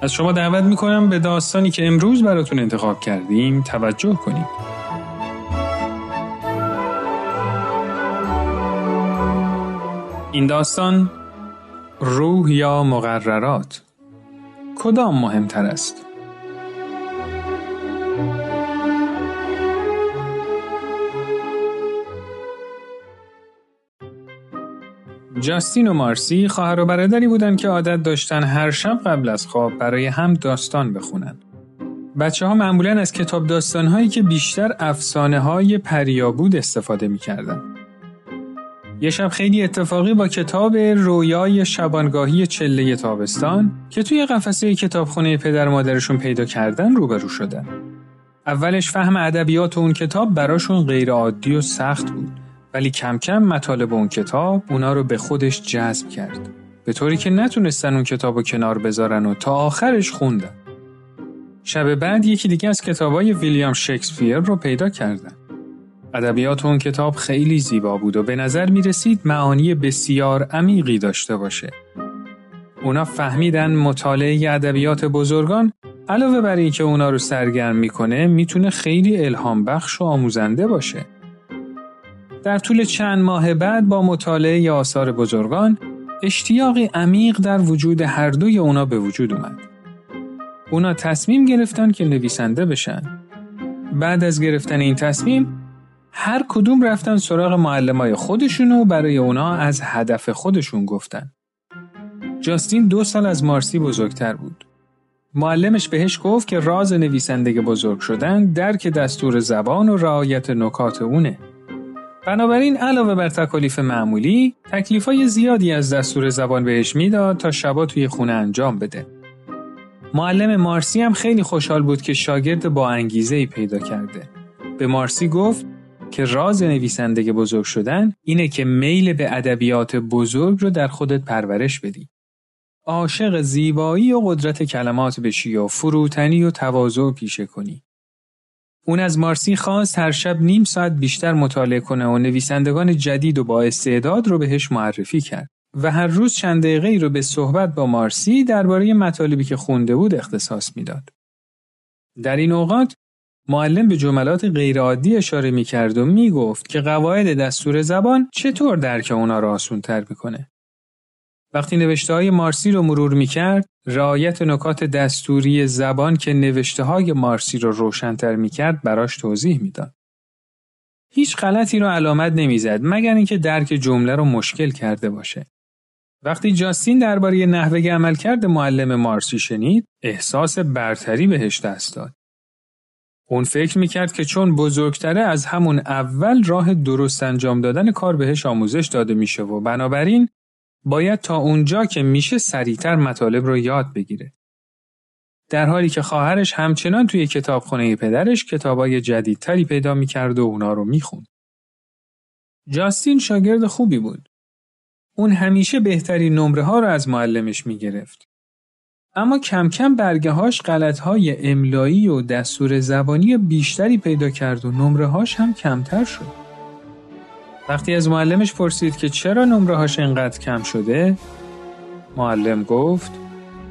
از شما دعوت می‌کنم به داستانی که امروز براتون انتخاب کردیم توجه کنیم. این داستان روح یا مقررات کدام مهمتر است؟ جاستین و مارسی خواهر و برادری بودند که عادت داشتن هر شب قبل از خواب برای هم داستان بخونن. بچه ها معمولا از کتاب داستان هایی که بیشتر افسانه های پریابود استفاده می یه شب خیلی اتفاقی با کتاب رویای شبانگاهی چله تابستان که توی قفسه کتابخونه پدر مادرشون پیدا کردن روبرو شدن. اولش فهم ادبیات اون کتاب براشون غیر عادی و سخت بود ولی کم کم مطالب اون کتاب اونا رو به خودش جذب کرد. به طوری که نتونستن اون کتاب رو کنار بذارن و تا آخرش خوندن. شب بعد یکی دیگه از کتابای ویلیام شکسپیر رو پیدا کردن. ادبیات اون کتاب خیلی زیبا بود و به نظر می رسید معانی بسیار عمیقی داشته باشه. اونا فهمیدن مطالعه ادبیات بزرگان علاوه بر اینکه اونا رو سرگرم می‌کنه می‌تونه خیلی الهام بخش و آموزنده باشه. در طول چند ماه بعد با مطالعه آثار بزرگان اشتیاقی عمیق در وجود هر دوی اونا به وجود اومد. اونا تصمیم گرفتن که نویسنده بشن. بعد از گرفتن این تصمیم هر کدوم رفتن سراغ معلمای خودشون و برای اونا از هدف خودشون گفتن. جاستین دو سال از مارسی بزرگتر بود. معلمش بهش گفت که راز نویسندگی بزرگ شدن درک دستور زبان و رعایت نکات اونه. بنابراین علاوه بر تکالیف معمولی، تکلیفای زیادی از دستور زبان بهش می‌داد تا شبا توی خونه انجام بده. معلم مارسی هم خیلی خوشحال بود که شاگرد با انگیزه ای پیدا کرده. به مارسی گفت که راز نویسندگی بزرگ شدن اینه که میل به ادبیات بزرگ رو در خودت پرورش بدی. عاشق زیبایی و قدرت کلمات بشی و فروتنی و تواضع پیشه کنی. اون از مارسی خواست هر شب نیم ساعت بیشتر مطالعه کنه و نویسندگان جدید و با استعداد رو بهش معرفی کرد و هر روز چند دقیقه رو به صحبت با مارسی درباره مطالبی که خونده بود اختصاص می‌داد. در این اوقات معلم به جملات غیرعادی اشاره می کرد و می گفت که قواعد دستور زبان چطور درک اونا را آسون تر می‌کنه. وقتی نوشته های مارسی رو مرور می کرد، رعایت نکات دستوری زبان که نوشته های مارسی رو روشنتر می کرد براش توضیح می‌داد. هیچ غلطی رو علامت نمی‌زد مگر اینکه درک جمله رو مشکل کرده باشه. وقتی جاستین درباره نحوه عملکرد معلم مارسی شنید، احساس برتری بهش دست داد. اون فکر می‌کرد که چون بزرگتره از همون اول راه درست انجام دادن کار بهش آموزش داده میشه و بنابراین باید تا اونجا که میشه سریعتر مطالب رو یاد بگیره. در حالی که خواهرش همچنان توی کتابخونه پدرش کتابای جدیدتری پیدا می‌کرد و اونا رو می‌خوند. جاستین شاگرد خوبی بود. اون همیشه بهترین نمره ها رو از معلمش می‌گرفت. اما کم کم برگه هاش غلط های املایی و دستور زبانی بیشتری پیدا کرد و نمره هاش هم کمتر شد. وقتی از معلمش پرسید که چرا نمره هاش اینقدر کم شده معلم گفت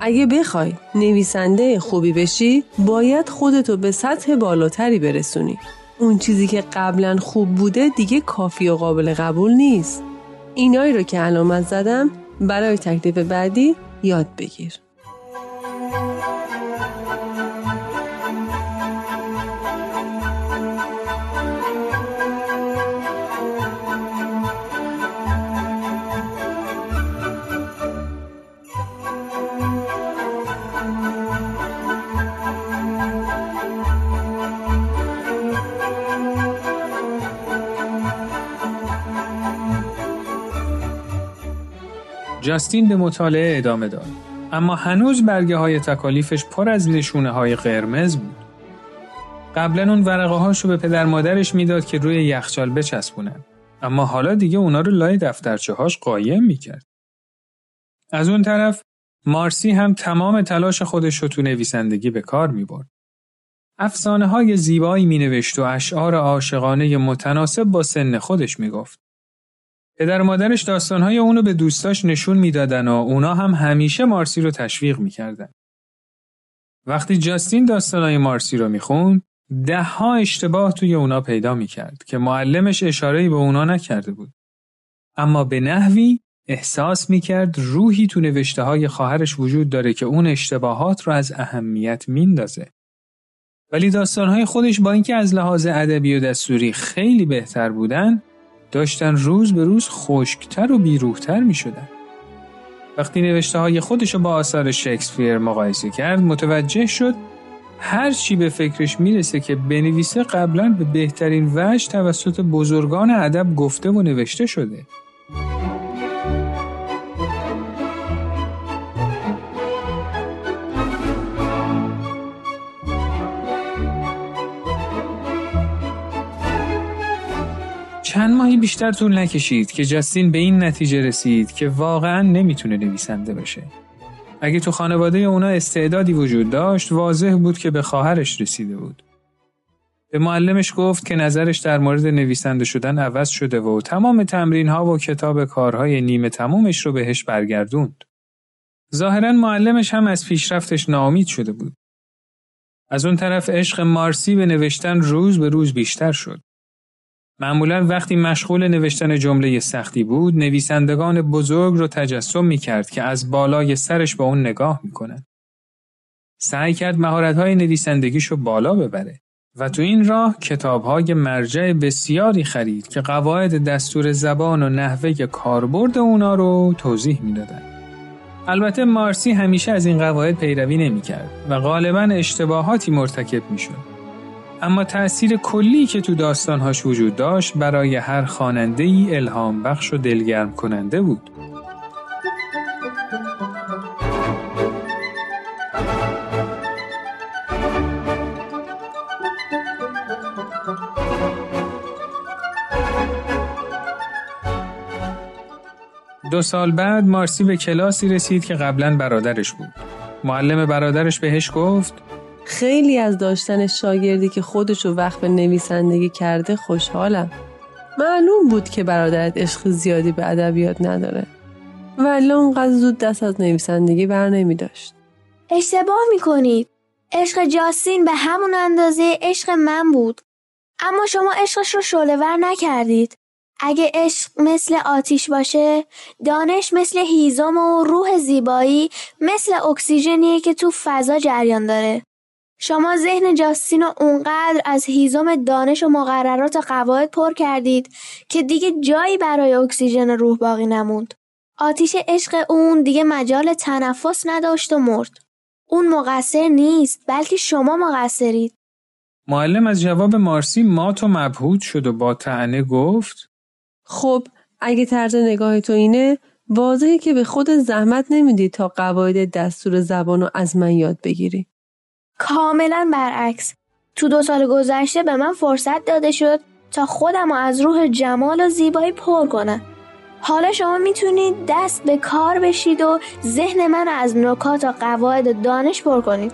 اگه بخوای نویسنده خوبی بشی باید خودتو به سطح بالاتری برسونی. اون چیزی که قبلا خوب بوده دیگه کافی و قابل قبول نیست. اینایی رو که علامت زدم برای تکلیف بعدی یاد بگیر. جاستین به مطالعه ادامه داد. اما هنوز برگه های تکالیفش پر از نشونه های قرمز بود. قبلا اون ورقه هاشو به پدر مادرش می‌داد که روی یخچال بچسبونن. اما حالا دیگه اونا رو لای دفترچه هاش قایم می‌کرد. از اون طرف مارسی هم تمام تلاش خودش رو تو نویسندگی به کار می‌برد. افسانه های زیبایی می نوشت و اشعار عاشقانه متناسب با سن خودش می گفت. پدر و مادرش داستانهای اونو به دوستاش نشون می‌دادن و اونا هم همیشه مارسی رو تشویق می‌کردن. وقتی جاستین داستانهای مارسی رو می‌خوند، ده ها اشتباه توی اونا پیدا می‌کرد که معلمش اشارهی به اونا نکرده بود. اما به نحوی احساس می‌کرد روحی تو نوشته های خواهرش وجود داره که اون اشتباهات رو از اهمیت میندازه. ولی داستانهای خودش با اینکه از لحاظ ادبی و دستوری خیلی بهتر بودن داشتن روز به روز خشکتر و بیروحتر می شدن. وقتی نوشته های خودش با آثار شکسپیر مقایسه کرد متوجه شد هر چی به فکرش می‌رسه که بنویسه قبلا به بهترین وجه توسط بزرگان ادب گفته و نوشته شده. چند ماهی بیشتر طول نکشید که جاستین به این نتیجه رسید که واقعا نمی‌تونه نویسنده بشه. اگه تو خانواده اونا استعدادی وجود داشت واضح بود که به خواهرش رسیده بود. به معلمش گفت که نظرش در مورد نویسنده شدن عوض شده و تمام تمرین ها و کتاب کارهای نیمه تمومش رو بهش برگردوند. ظاهرا معلمش هم از پیشرفتش ناامید شده بود. از اون طرف عشق مارسی به نوشتن روز به روز بیشتر شد. معمولا وقتی مشغول نوشتن جمله سختی بود نویسندگان بزرگ رو تجسم می کرد که از بالای سرش با اون نگاه می کنن. سعی کرد مهارت‌های نویسندگیش رو بالا ببره و تو این راه کتابهای مرجع بسیاری خرید که قواعد دستور زبان و نحوه کاربرد اونا رو توضیح می‌دادند. البته مارسی همیشه از این قواعد پیروی نمی‌کرد و غالبا اشتباهاتی مرتکب می‌شد. اما تأثیر کلی که تو داستانهاش وجود داشت برای هر خواننده ای الهام بخش و دلگرم کننده بود. دو سال بعد مارسی به کلاسی رسید که قبلا برادرش بود. معلم برادرش بهش گفت خیلی از داشتن شاگردی که خودشو وقت به نویسندگی کرده خوشحالم. معلوم بود که برادرت عشق زیادی به ادبیات نداره. ولی اونقدر زود دست از نویسندگی بر نمی داشت. اشتباه می‌کنید. عشق جاستین به همون اندازه عشق من بود. اما شما عشقش رو شلور نکردید. اگه عشق مثل آتیش باشه، دانش مثل هیزم و روح زیبایی مثل اکسیژنیه که تو فضا جریان داره. شما ذهن جاستین رو اونقدر از هیزم دانش و مقررات و قواعد پر کردید که دیگه جایی برای اکسیژن روح باقی نموند. آتیش عشق اون دیگه مجال تنفس نداشت و مرد. اون مقصر نیست بلکه شما مقصرید. معلم از جواب مارسی مات و مبهود شد و با تعنه گفت خب اگه طرز نگاه تو اینه واضحه که به خود زحمت نمیدی تا قواعد دستور زبان رو از من یاد بگیری. کاملا برعکس. تو دو سال گذشته به من فرصت داده شد تا خودم از روح جمال و زیبایی پر کنم. حالا شما می‌تونید دست به کار بشید و ذهن من از نکات و قواعد دانش پر کنید.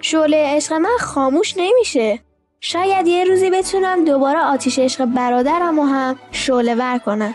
شعله عشق من خاموش نمیشه. شاید یه روزی بتونم دوباره آتیش عشق برادرم و هم شعله ور کنم.